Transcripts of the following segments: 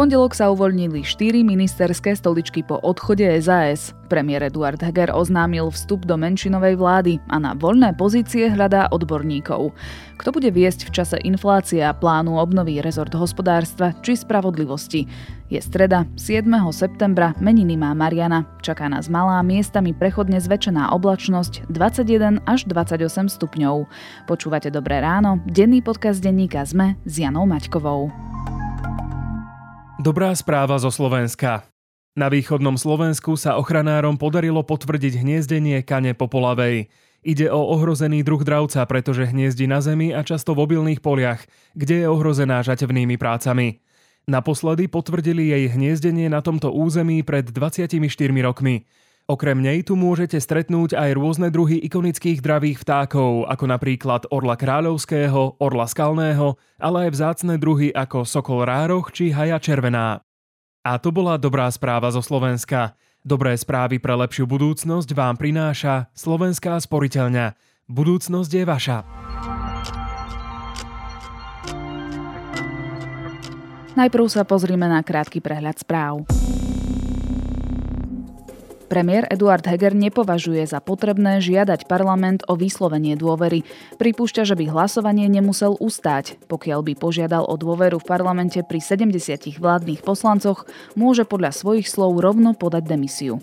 pondelok sa uvoľnili štyri ministerské stoličky po odchode SAS. Premiér Eduard Heger oznámil vstup do menšinovej vlády a na voľné pozície hľadá odborníkov. Kto bude viesť v čase inflácie a plánu obnovy rezort hospodárstva či spravodlivosti? Je streda, 7. septembra, meniny má Mariana. Čaká nás malá, miestami prechodne zväčšená oblačnosť 21 až 28 stupňov. Počúvate Dobré ráno, denný podcast denníka ZME s Janou Maťkovou. Dobrá správa zo Slovenska. Na východnom Slovensku sa ochranárom podarilo potvrdiť hniezdenie kane popolavej. Ide o ohrozený druh dravca, pretože hniezdi na zemi a často v obilných poliach, kde je ohrozená žatevnými prácami. Naposledy potvrdili jej hniezdenie na tomto území pred 24 rokmi. Okrem nej tu môžete stretnúť aj rôzne druhy ikonických dravých vtákov, ako napríklad orla kráľovského, orla skalného, ale aj vzácne druhy ako sokol rároch či haja červená. A to bola dobrá správa zo Slovenska. Dobré správy pre lepšiu budúcnosť vám prináša Slovenská sporiteľňa. Budúcnosť je vaša. Najprv sa pozrime na krátky prehľad správ. Premiér Eduard Heger nepovažuje za potrebné žiadať parlament o vyslovenie dôvery. Pripúšťa, že by hlasovanie nemusel ustáť. Pokiaľ by požiadal o dôveru v parlamente pri 70 vládnych poslancoch, môže podľa svojich slov rovno podať demisiu.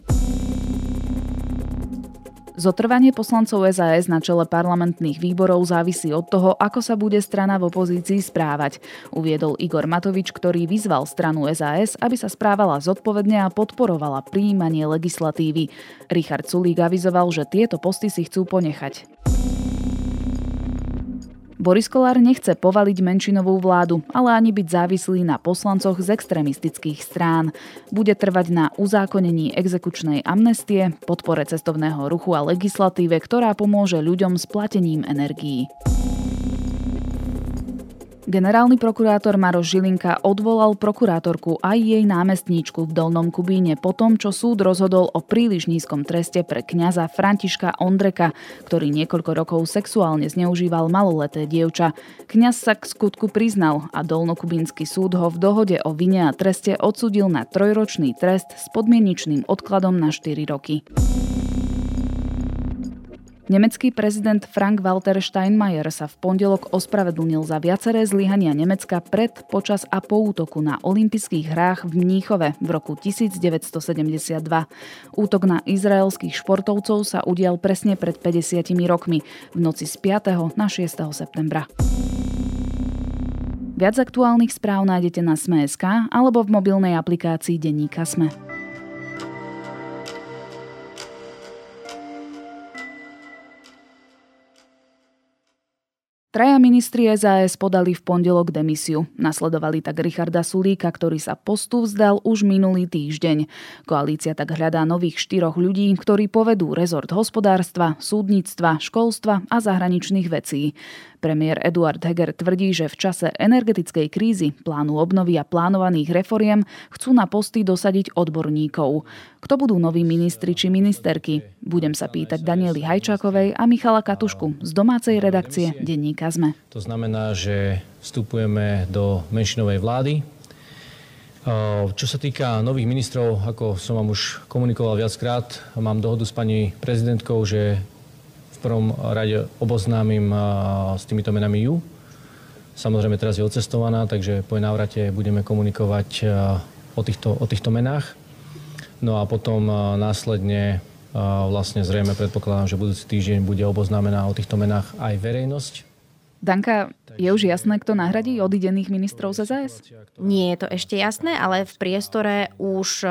Zotrvanie poslancov SAS na čele parlamentných výborov závisí od toho, ako sa bude strana v opozícii správať, uviedol Igor Matovič, ktorý vyzval stranu SAS, aby sa správala zodpovedne a podporovala príjmanie legislatívy. Richard Sulík avizoval, že tieto posty si chcú ponechať. Boris Kolár nechce povaliť menšinovú vládu, ale ani byť závislý na poslancoch z extremistických strán. Bude trvať na uzákonení exekučnej amnestie, podpore cestovného ruchu a legislatíve, ktorá pomôže ľuďom s platením energií. Generálny prokurátor Maroš Žilinka odvolal prokurátorku aj jej námestníčku v Dolnom Kubíne po tom, čo súd rozhodol o príliš nízkom treste pre kňaza Františka Ondreka, ktorý niekoľko rokov sexuálne zneužíval maloleté dievča. Kňaz sa k skutku priznal a Dolnokubínsky súd ho v dohode o vine a treste odsudil na trojročný trest s podmienečným odkladom na 4 roky. Nemecký prezident Frank-Walter Steinmeier sa v pondelok ospravedlnil za viaceré zlyhania Nemecka pred, počas a po útoku na olympijských hrách v Mníchove v roku 1972. Útok na izraelských športovcov sa udial presne pred 50 rokmi, v noci z 5. na 6. septembra. Viac aktuálnych správ nájdete na Sme.sk alebo v mobilnej aplikácii Denníka Sme. Traja ministri SAS podali v pondelok demisiu. Nasledovali tak Richarda Sulíka, ktorý sa postu vzdal už minulý týždeň. Koalícia tak hľadá nových štyroch ľudí, ktorí povedú rezort hospodárstva, súdnictva, školstva a zahraničných vecí. Premiér Eduard Heger tvrdí, že v čase energetickej krízy, plánu obnovy a plánovaných reforiem chcú na posty dosadiť odborníkov. Kto budú noví ministri či ministerky? Budem sa pýtať Daniely Hajčákovej a Michala Katušku z domácej redakcie Denníka ZME. To znamená, že vstupujeme do menšinovej vlády, čo sa týka nových ministrov, ako som vám už komunikoval viackrát, mám dohodu s pani prezidentkou, že v prvom rade oboznámim s týmito menami ju. Samozrejme teraz je ocestovaná, takže po jej návrate budeme komunikovať o týchto, o týchto menách. No a potom následne vlastne zrejme predpokladám, že budúci týždeň bude oboznámená o týchto menách aj verejnosť. Danka, je už jasné, kto nahradí odidených ministrov z ZS? Nie je to ešte jasné, ale v priestore už e,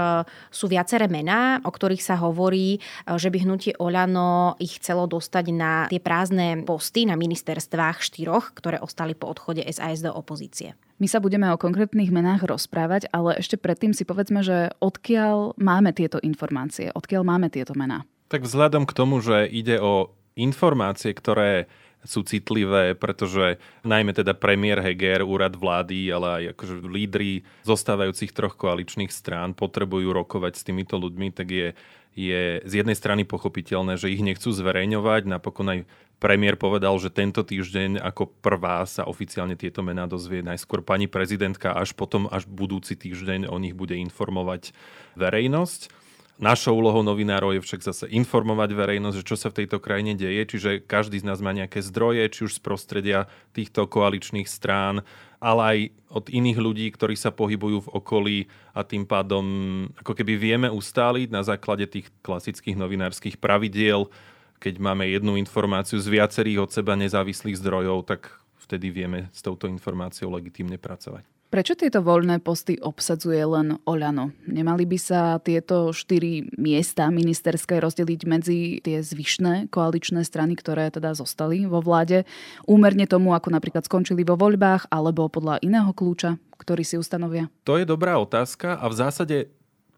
sú viaceré mená, o ktorých sa hovorí, e, že by hnutie Oľano ich chcelo dostať na tie prázdne posty na ministerstvách štyroch, ktoré ostali po odchode SAS do opozície. My sa budeme o konkrétnych menách rozprávať, ale ešte predtým si povedzme, že odkiaľ máme tieto informácie, odkiaľ máme tieto mená. Tak vzhľadom k tomu, že ide o informácie, ktoré sú citlivé, pretože najmä teda premiér Heger, úrad vlády, ale aj akože lídry zostávajúcich troch koaličných strán potrebujú rokovať s týmito ľuďmi, tak je, je z jednej strany pochopiteľné, že ich nechcú zverejňovať. Napokon aj Premiér povedal, že tento týždeň ako prvá sa oficiálne tieto mená dozvie najskôr pani prezidentka, až potom až budúci týždeň o nich bude informovať verejnosť. Našou úlohou novinárov je však zase informovať verejnosť, že čo sa v tejto krajine deje, čiže každý z nás má nejaké zdroje, či už z prostredia týchto koaličných strán, ale aj od iných ľudí, ktorí sa pohybujú v okolí a tým pádom ako keby vieme ustáliť na základe tých klasických novinárskych pravidiel, keď máme jednu informáciu z viacerých od seba nezávislých zdrojov, tak vtedy vieme s touto informáciou legitímne pracovať. Prečo tieto voľné posty obsadzuje len Oľano? Nemali by sa tieto štyri miesta ministerské rozdeliť medzi tie zvyšné koaličné strany, ktoré teda zostali vo vláde, úmerne tomu, ako napríklad skončili vo voľbách, alebo podľa iného kľúča, ktorý si ustanovia? To je dobrá otázka a v zásade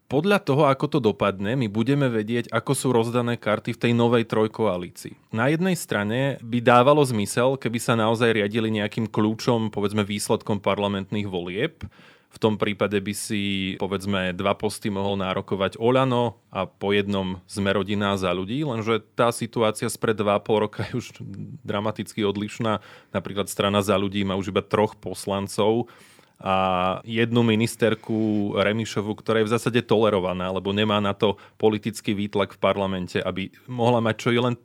podľa toho, ako to dopadne, my budeme vedieť, ako sú rozdané karty v tej novej trojkoalícii. Na jednej strane by dávalo zmysel, keby sa naozaj riadili nejakým kľúčom, povedzme výsledkom parlamentných volieb. V tom prípade by si, povedzme, dva posty mohol nárokovať Oľano a po jednom sme rodina za ľudí, lenže tá situácia spred 2,5 roka je už dramaticky odlišná. Napríklad strana za ľudí má už iba troch poslancov, a jednu ministerku Remišovu, ktorá je v zásade tolerovaná, lebo nemá na to politický výtlak v parlamente, aby mohla mať čo je len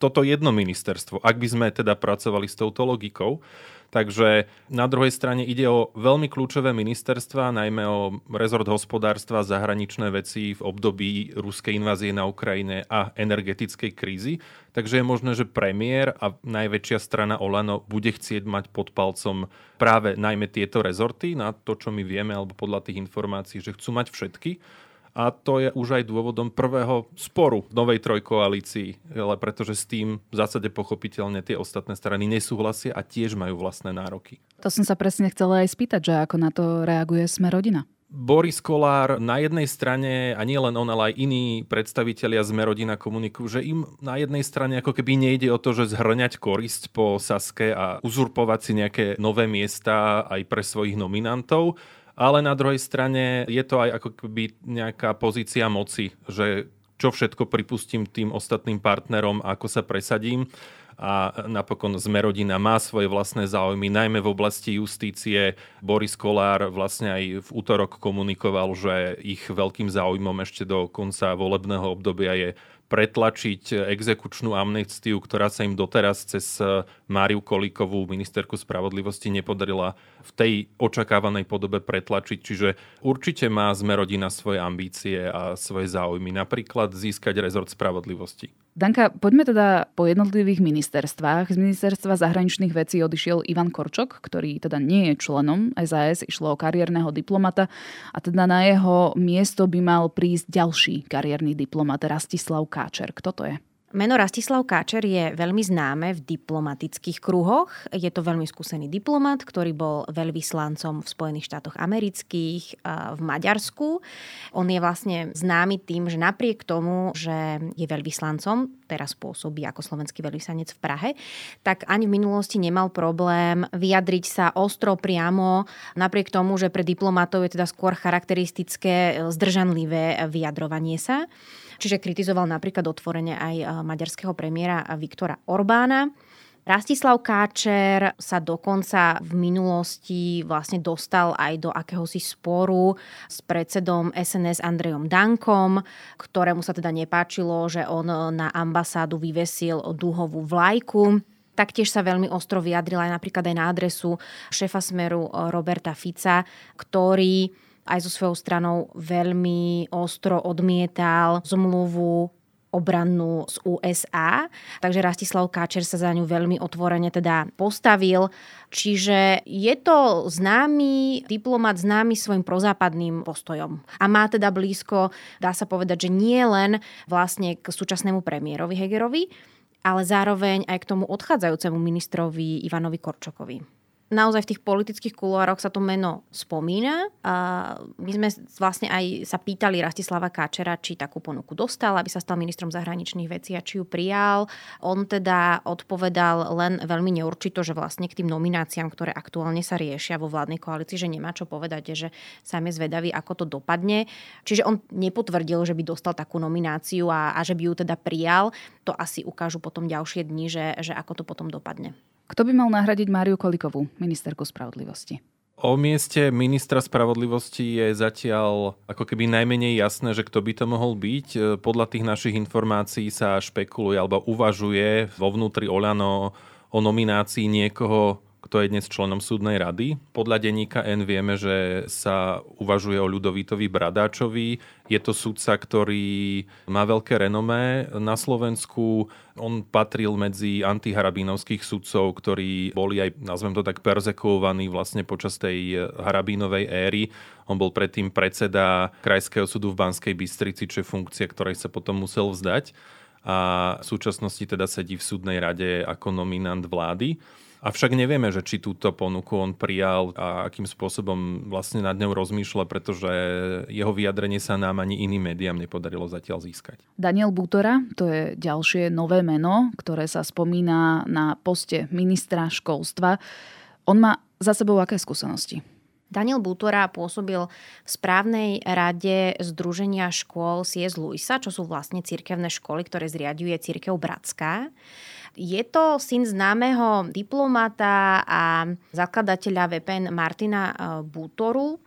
toto jedno ministerstvo, ak by sme teda pracovali s touto logikou. Takže na druhej strane ide o veľmi kľúčové ministerstva, najmä o rezort hospodárstva, zahraničné veci v období ruskej invázie na Ukrajine a energetickej krízy. Takže je možné, že premiér a najväčšia strana Olano bude chcieť mať pod palcom práve najmä tieto rezorty, na to, čo my vieme, alebo podľa tých informácií, že chcú mať všetky a to je už aj dôvodom prvého sporu novej trojkoalícii, ale pretože s tým v zásade pochopiteľne tie ostatné strany nesúhlasia a tiež majú vlastné nároky. To som sa presne chcela aj spýtať, že ako na to reaguje sme rodina. Boris Kolár na jednej strane, a nie len on, ale aj iní predstavitelia z Merodina komunikujú, že im na jednej strane ako keby nejde o to, že zhrňať korisť po Saske a uzurpovať si nejaké nové miesta aj pre svojich nominantov, ale na druhej strane je to aj ako keby nejaká pozícia moci, že čo všetko pripustím tým ostatným partnerom, ako sa presadím a napokon Zmerodina má svoje vlastné záujmy, najmä v oblasti justície. Boris Kolár vlastne aj v útorok komunikoval, že ich veľkým záujmom ešte do konca volebného obdobia je pretlačiť exekučnú amnestiu, ktorá sa im doteraz cez eh, Máriu Kolíkovú, ministerku spravodlivosti, nepodarila v tej očakávanej podobe pretlačiť. Čiže určite má Zmerodina svoje ambície a svoje záujmy, napríklad získať rezort spravodlivosti. Danka, poďme teda po jednotlivých ministerstvách. Z ministerstva zahraničných vecí odišiel Ivan Korčok, ktorý teda nie je členom SAS, išlo o kariérneho diplomata a teda na jeho miesto by mal prísť ďalší kariérny diplomat Rastislav Káčer. Kto to je? Meno Rastislav Káčer je veľmi známe v diplomatických kruhoch. Je to veľmi skúsený diplomat, ktorý bol veľvyslancom v Spojených štátoch amerických, v Maďarsku. On je vlastne známy tým, že napriek tomu, že je veľvyslancom, teraz pôsobí ako slovenský veľvyslanec v Prahe, tak ani v minulosti nemal problém vyjadriť sa ostro priamo, napriek tomu, že pre diplomatov je teda skôr charakteristické zdržanlivé vyjadrovanie sa čiže kritizoval napríklad otvorene aj eh, maďarského premiéra Viktora Orbána. Rastislav Káčer sa dokonca v minulosti vlastne dostal aj do akéhosi sporu s predsedom SNS Andrejom Dankom, ktorému sa teda nepáčilo, že on na ambasádu vyvesil dúhovú vlajku. Taktiež sa veľmi ostro vyjadrila aj napríklad aj na adresu šefa Smeru Roberta Fica, ktorý aj so svojou stranou veľmi ostro odmietal zmluvu obrannú z USA, takže Rastislav Káčer sa za ňu veľmi otvorene teda postavil. Čiže je to známy diplomat, známy svojim prozápadným postojom. A má teda blízko, dá sa povedať, že nie len vlastne k súčasnému premiérovi Hegerovi, ale zároveň aj k tomu odchádzajúcemu ministrovi Ivanovi Korčokovi. Naozaj v tých politických kuloároch sa to meno spomína. A my sme vlastne aj sa pýtali Rastislava Káčera, či takú ponuku dostal, aby sa stal ministrom zahraničných vecí a či ju prijal. On teda odpovedal len veľmi neurčito, že vlastne k tým nomináciám, ktoré aktuálne sa riešia vo vládnej koalícii, že nemá čo povedať, že sám je zvedavý, ako to dopadne. Čiže on nepotvrdil, že by dostal takú nomináciu a, a že by ju teda prijal. To asi ukážu potom ďalšie dni, že, že ako to potom dopadne. Kto by mal nahradiť Máriu Kolikovú, ministerku spravodlivosti? O mieste ministra spravodlivosti je zatiaľ ako keby najmenej jasné, že kto by to mohol byť. Podľa tých našich informácií sa špekuluje alebo uvažuje vo vnútri Oľano o nominácii niekoho, kto je dnes členom súdnej rady. Podľa denníka N vieme, že sa uvažuje o Ľudovítovi Bradáčovi. Je to sudca, ktorý má veľké renomé na Slovensku. On patril medzi antiharabinovských sudcov, ktorí boli aj, nazvem to tak, perzekovaní vlastne počas tej harabínovej éry. On bol predtým predseda Krajského súdu v Banskej Bystrici, čo je funkcia, ktorej sa potom musel vzdať a v súčasnosti teda sedí v súdnej rade ako nominant vlády. Avšak nevieme, že či túto ponuku on prijal a akým spôsobom vlastne nad ňou rozmýšľa, pretože jeho vyjadrenie sa nám ani iným médiám nepodarilo zatiaľ získať. Daniel Bútora, to je ďalšie nové meno, ktoré sa spomína na poste ministra školstva. On má za sebou aké skúsenosti? Daniel Bútora pôsobil v správnej rade Združenia škôl C.S. Luisa, čo sú vlastne cirkevné školy, ktoré zriaduje Cirkev Bratská. Je to syn známeho diplomata a zakladateľa VPN Martina eh, Bútoru.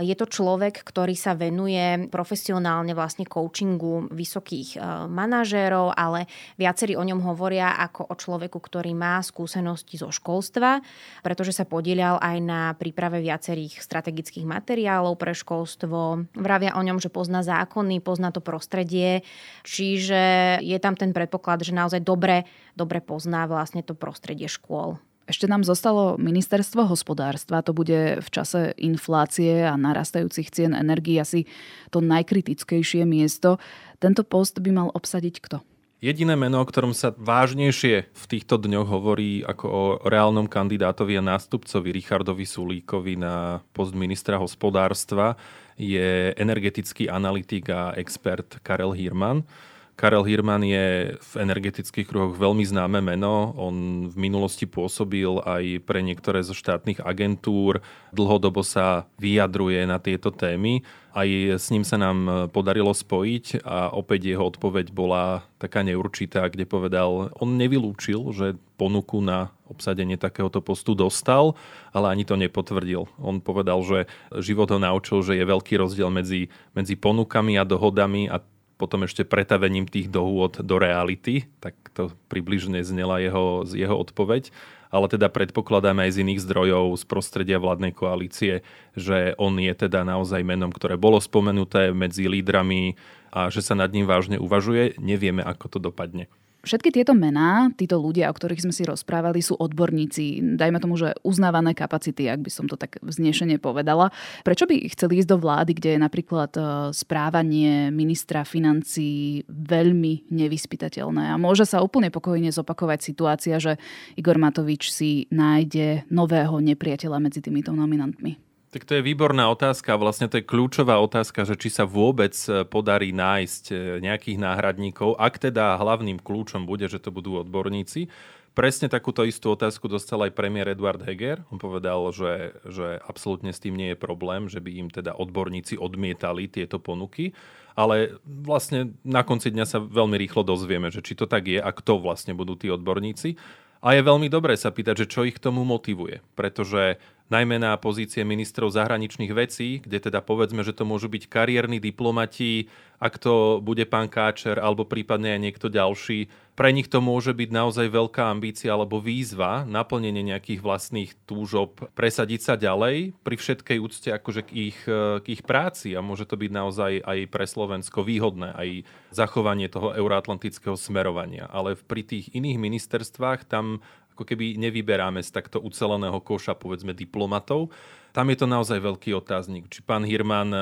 Je to človek, ktorý sa venuje profesionálne vlastne coachingu vysokých eh, manažérov, ale viacerí o ňom hovoria ako o človeku, ktorý má skúsenosti zo školstva, pretože sa podielal aj na príprave viacerých strategických materiálov pre školstvo. Vravia o ňom, že pozná zákony, pozná to prostredie, čiže je tam ten predpoklad, že naozaj dobre, dobre dobre pozná vlastne to prostredie škôl. Ešte nám zostalo ministerstvo hospodárstva. To bude v čase inflácie a narastajúcich cien energii asi to najkritickejšie miesto. Tento post by mal obsadiť kto? Jediné meno, o ktorom sa vážnejšie v týchto dňoch hovorí ako o reálnom kandidátovi a nástupcovi Richardovi Sulíkovi na post ministra hospodárstva je energetický analytik a expert Karel Hirman. Karel Hirman je v energetických kruhoch veľmi známe meno. On v minulosti pôsobil aj pre niektoré zo štátnych agentúr. Dlhodobo sa vyjadruje na tieto témy. Aj s ním sa nám podarilo spojiť a opäť jeho odpoveď bola taká neurčitá, kde povedal, on nevylúčil, že ponuku na obsadenie takéhoto postu dostal, ale ani to nepotvrdil. On povedal, že život ho naučil, že je veľký rozdiel medzi, medzi ponukami a dohodami a potom ešte pretavením tých dohôd do reality, tak to približne znela jeho, jeho odpoveď. Ale teda predpokladáme aj z iných zdrojov z prostredia vládnej koalície, že on je teda naozaj menom, ktoré bolo spomenuté medzi lídrami a že sa nad ním vážne uvažuje. Nevieme, ako to dopadne. Všetky tieto mená, títo ľudia, o ktorých sme si rozprávali, sú odborníci, dajme tomu, že uznávané kapacity, ak by som to tak vznešene povedala. Prečo by chceli ísť do vlády, kde je napríklad e, správanie ministra financí veľmi nevyspytateľné a môže sa úplne pokojne zopakovať situácia, že Igor Matovič si nájde nového nepriateľa medzi týmito nominantmi? Tak to je výborná otázka. Vlastne to je kľúčová otázka, že či sa vôbec e, podarí nájsť e, nejakých náhradníkov, ak teda hlavným kľúčom bude, že to budú odborníci. Presne takúto istú otázku dostal aj premiér Eduard Heger. On povedal, že, že absolútne s tým nie je problém, že by im teda odborníci odmietali tieto ponuky. Ale vlastne na konci dňa sa veľmi rýchlo dozvieme, že či to tak je a kto vlastne budú tí odborníci. A je veľmi dobré sa pýtať, že čo ich k tomu motivuje. Pretože najmä na pozície ministrov zahraničných vecí, kde teda povedzme, že to môžu byť kariérni diplomati, ak to bude pán Káčer alebo prípadne aj niekto ďalší. Pre nich to môže byť naozaj veľká ambícia alebo výzva, naplnenie nejakých vlastných túžob, presadiť sa ďalej pri všetkej úcte akože k ich, k ich práci a môže to byť naozaj aj pre Slovensko výhodné, aj zachovanie toho euroatlantického smerovania. Ale pri tých iných ministerstvách tam ako keby nevyberáme z takto uceleného koša, povedzme, diplomatov. Tam je to naozaj veľký otáznik. Či pán Hirman e,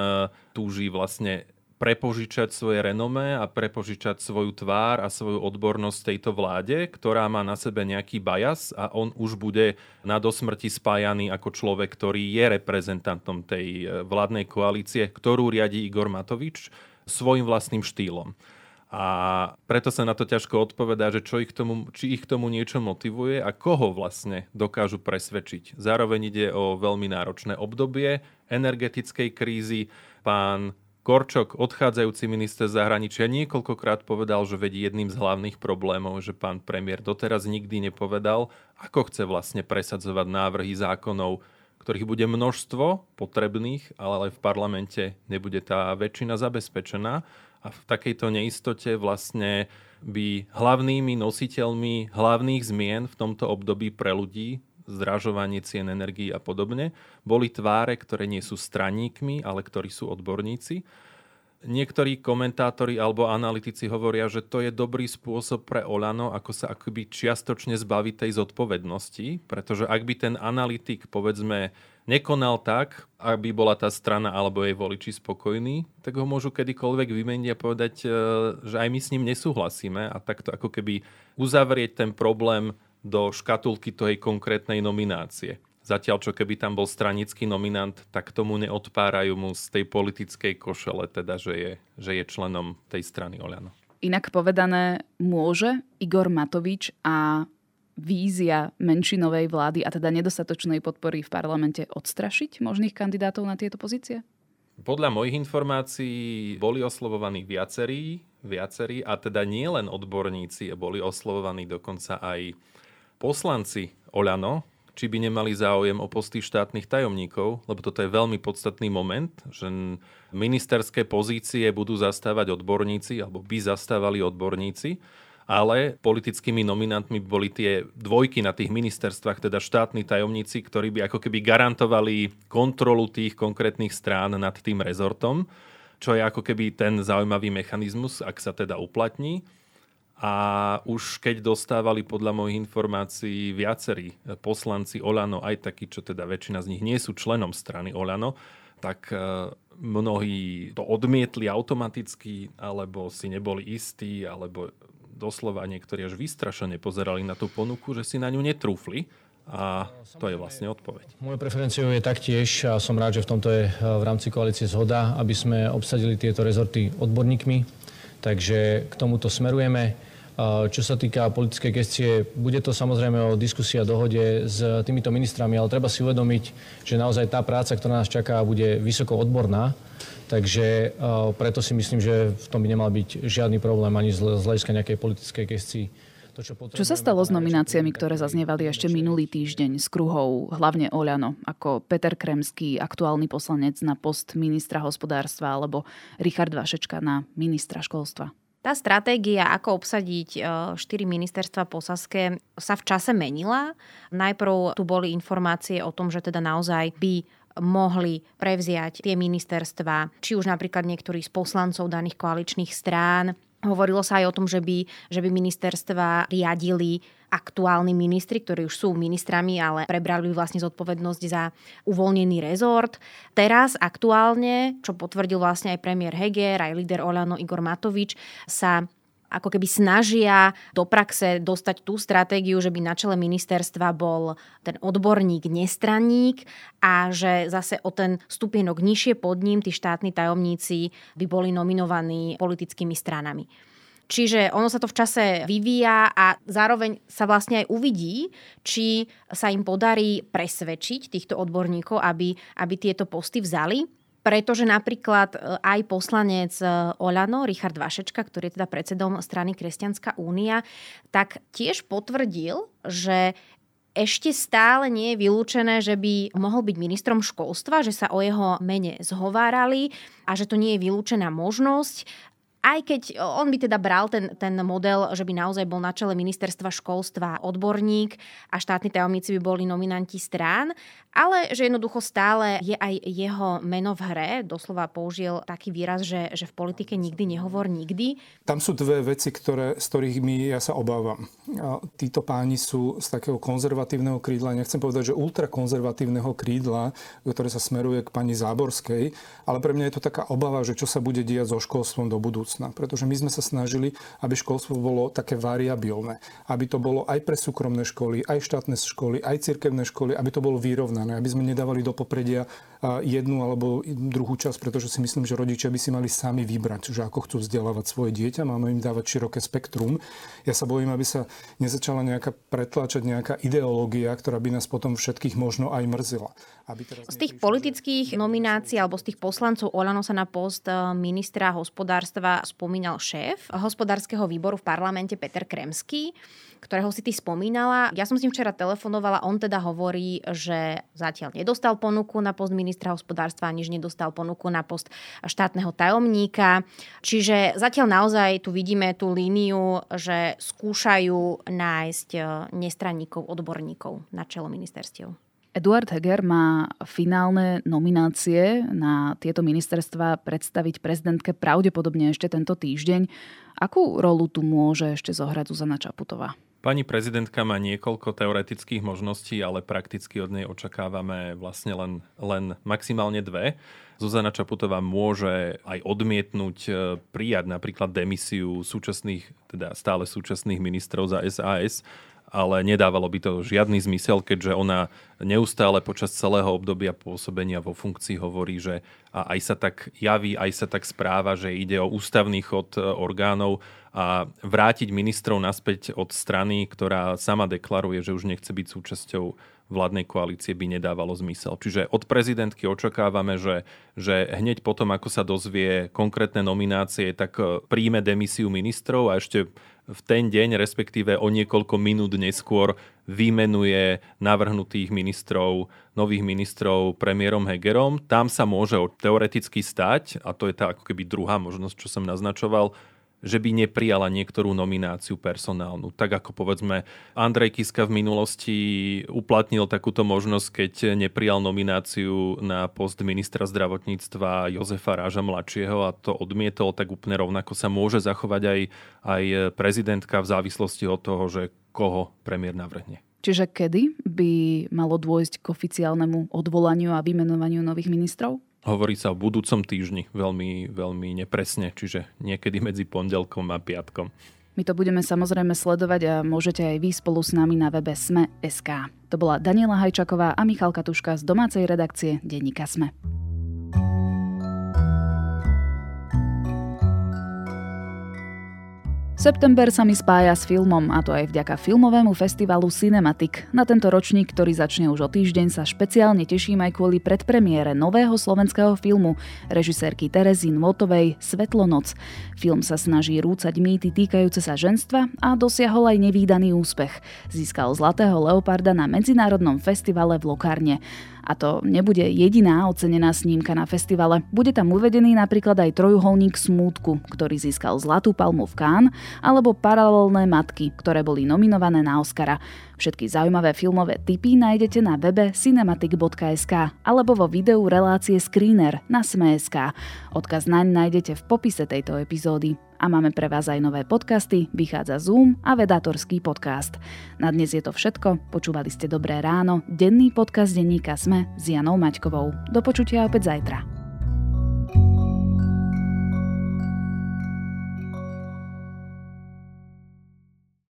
túži vlastne prepožičať svoje renomé a prepožičať svoju tvár a svoju odbornosť tejto vláde, ktorá má na sebe nejaký bajas a on už bude na dosmrti spájaný ako človek, ktorý je reprezentantom tej e, vládnej koalície, ktorú riadi Igor Matovič svojim vlastným štýlom. A preto sa na to ťažko odpovedá, že čo ich tomu, či ich k tomu niečo motivuje a koho vlastne dokážu presvedčiť. Zároveň ide o veľmi náročné obdobie energetickej krízy. Pán Korčok, odchádzajúci minister zahraničia, niekoľkokrát povedal, že vedí jedným z hlavných problémov, že pán premiér doteraz nikdy nepovedal, ako chce vlastne presadzovať návrhy zákonov, ktorých bude množstvo potrebných, ale aj v parlamente nebude tá väčšina zabezpečená. A v takejto neistote vlastne by hlavnými nositeľmi hlavných zmien v tomto období pre ľudí zdražovanie cien energií a podobne, boli tváre, ktoré nie sú straníkmi, ale ktorí sú odborníci. Niektorí komentátori alebo analytici hovoria, že to je dobrý spôsob pre Olano, ako sa akoby čiastočne zbaviť tej zodpovednosti, pretože ak by ten analytik, povedzme, nekonal tak, aby bola tá strana alebo jej voliči spokojní, tak ho môžu kedykoľvek vymeniť a povedať, e, že aj my s ním nesúhlasíme a takto ako keby uzavrieť ten problém do škatulky tej konkrétnej nominácie. Zatiaľ, čo keby tam bol stranický nominant, tak tomu neodpárajú mu z tej politickej košele, teda, že je, že je členom tej strany Oľano. Inak povedané, môže Igor Matovič a vízia menšinovej vlády a teda nedostatočnej podpory v parlamente odstrašiť možných kandidátov na tieto pozície? Podľa mojich informácií boli oslovovaní viacerí, viacerí a teda nie len odborníci, boli oslovovaní dokonca aj poslanci Oľano, či by nemali záujem o posty štátnych tajomníkov, lebo toto je veľmi podstatný moment, že ministerské pozície budú zastávať odborníci, alebo by zastávali odborníci, ale politickými nominantmi boli tie dvojky na tých ministerstvách, teda štátni tajomníci, ktorí by ako keby garantovali kontrolu tých konkrétnych strán nad tým rezortom, čo je ako keby ten zaujímavý mechanizmus, ak sa teda uplatní. A už keď dostávali podľa mojich informácií viacerí poslanci Olano, aj takí, čo teda väčšina z nich nie sú členom strany Olano, tak e, mnohí to odmietli automaticky, alebo si neboli istí, alebo doslova niektorí až vystrašene pozerali na tú ponuku, že si na ňu netrúfli. A to je vlastne odpoveď. Mojou preferenciou je taktiež, a som rád, že v tomto je e, v rámci koalície zhoda, aby sme obsadili tieto rezorty odborníkmi. Takže k tomuto smerujeme. Čo sa týka politickej gestie, bude to samozrejme o diskusii a dohode s týmito ministrami, ale treba si uvedomiť, že naozaj tá práca, ktorá nás čaká, bude vysoko odborná. Takže preto si myslím, že v tom by nemal byť žiadny problém ani z hľadiska nejakej politickej gestii. To, čo, čo sa stalo s nomináciami, ktoré zaznievali ešte minulý týždeň z kruhov, hlavne Oľano, ako Peter Kremský, aktuálny poslanec na post ministra hospodárstva, alebo Richard Vašečka na ministra školstva? Tá stratégia, ako obsadiť e, štyri ministerstva po Saske, sa v čase menila. Najprv tu boli informácie o tom, že teda naozaj by mohli prevziať tie ministerstva, či už napríklad niektorí z poslancov daných koaličných strán. Hovorilo sa aj o tom, že by, že by ministerstva riadili aktuálni ministri, ktorí už sú ministrami, ale prebrali vlastne zodpovednosť za uvoľnený rezort. Teraz aktuálne, čo potvrdil vlastne aj premiér Heger, aj líder Olano Igor Matovič, sa ako keby snažia do praxe dostať tú stratégiu, že by na čele ministerstva bol ten odborník, nestranník a že zase o ten stupienok nižšie pod ním tí štátni tajomníci by boli nominovaní politickými stranami. Čiže ono sa to v čase vyvíja a zároveň sa vlastne aj uvidí, či sa im podarí presvedčiť týchto odborníkov, aby, aby tieto posty vzali. Pretože napríklad e, aj poslanec e, Olano, Richard Vašečka, ktorý je teda predsedom strany Kresťanská únia, tak tiež potvrdil, že ešte stále nie je vylúčené, že by mohol byť ministrom školstva, že sa o jeho mene zhovárali a že to nie je vylúčená možnosť aj keď on by teda bral ten, ten model, že by naozaj bol na čele ministerstva školstva odborník a štátni tajomníci by boli nominanti strán, ale že jednoducho stále je aj jeho meno v hre. Doslova použil taký výraz, že, že v politike nikdy nehovor nikdy. Tam sú dve veci, ktoré, z ktorých my ja sa obávam. Títo páni sú z takého konzervatívneho krídla, nechcem povedať, že ultrakonzervatívneho krídla, ktoré sa smeruje k pani Záborskej, ale pre mňa je to taká obava, že čo sa bude diať so školstvom do budúcna. Pretože my sme sa snažili, aby školstvo bolo také variabilné. Aby to bolo aj pre súkromné školy, aj štátne školy, aj cirkevné školy, aby to bolo vyrovnané, aby sme nedávali do popredia jednu alebo druhú časť, pretože si myslím, že rodičia by si mali sami vybrať, že ako chcú vzdelávať svoje dieťa, máme im dávať široké spektrum. Ja sa bojím, aby sa nezačala nejaká pretláčať nejaká ideológia, ktorá by nás potom všetkých možno aj mrzila. Aby teraz z tých politických nominácií alebo z tých poslancov Olano sa na post e, ministra hospodárstva spomínal šéf hospodárskeho výboru v parlamente Peter Kremský ktorého si ty spomínala. Ja som s ním včera telefonovala, on teda hovorí, že zatiaľ nedostal ponuku na post ministra hospodárstva, aniž nedostal ponuku na post štátneho tajomníka. Čiže zatiaľ naozaj tu vidíme tú líniu, že skúšajú nájsť e, nestranníkov, odborníkov na čelo ministerstiev. Eduard Heger má finálne nominácie na tieto ministerstva predstaviť prezidentke pravdepodobne ešte tento týždeň. Akú rolu tu môže ešte zohrať Zuzana Čaputová? Pani prezidentka má niekoľko teoretických možností, ale prakticky od nej očakávame vlastne len, len maximálne dve. Zuzana Čaputová môže aj odmietnúť e, prijať napríklad demisiu súčasných, teda stále súčasných ministrov za SAS, ale nedávalo by to žiadny zmysel, keďže ona neustále počas celého obdobia pôsobenia vo funkcii hovorí, že a aj sa tak javí, aj sa tak správa, že ide o ústavný chod e, orgánov a vrátiť ministrov naspäť od strany, ktorá sama deklaruje, že už nechce byť súčasťou vládnej koalície by nedávalo zmysel. Čiže od prezidentky očakávame, že, že hneď potom, ako sa dozvie konkrétne nominácie, tak e, príjme demisiu ministrov a ešte v ten deň, respektíve o niekoľko minút neskôr, vymenuje navrhnutých ministrov, nových ministrov premiérom Hegerom. Tam sa môže teoreticky stať, a to je tá ako keby druhá možnosť, čo som naznačoval, že by neprijala niektorú nomináciu personálnu. Tak ako povedzme Andrej Kiska v minulosti uplatnil takúto možnosť, keď neprijal nomináciu na post ministra zdravotníctva Jozefa Ráža mladšieho a to odmietol, tak úplne rovnako sa môže zachovať aj, aj prezidentka v závislosti od toho, že koho premiér navrhne. Čiže kedy by malo dôjsť k oficiálnemu odvolaniu a vymenovaniu nových ministrov? Hovorí sa o budúcom týždni veľmi, veľmi nepresne, čiže niekedy medzi pondelkom a piatkom. My to budeme samozrejme sledovať a môžete aj vy spolu s nami na webe Sme.sk. To bola Daniela Hajčaková a Michal Katuška z domácej redakcie Denníka Sme. September sa mi spája s filmom, a to aj vďaka filmovému festivalu Cinematic. Na tento ročník, ktorý začne už o týždeň, sa špeciálne teším aj kvôli predpremiére nového slovenského filmu režisérky Terezín Votovej Svetlonoc. Film sa snaží rúcať mýty týkajúce sa ženstva a dosiahol aj nevýdaný úspech. Získal Zlatého leoparda na Medzinárodnom festivale v Lokárne. A to nebude jediná ocenená snímka na festivale. Bude tam uvedený napríklad aj trojuholník Smútku, ktorý získal Zlatú palmu v Cannes, alebo Paralelné matky, ktoré boli nominované na Oscara. Všetky zaujímavé filmové tipy nájdete na webe cinematic.sk alebo vo videu relácie Screener na Sme.sk. Odkaz naň nájdete v popise tejto epizódy a máme pre vás aj nové podcasty, vychádza Zoom a Vedátorský podcast. Na dnes je to všetko, počúvali ste Dobré ráno, denný podcast denníka Sme s Janou Maťkovou. Do počutia opäť zajtra.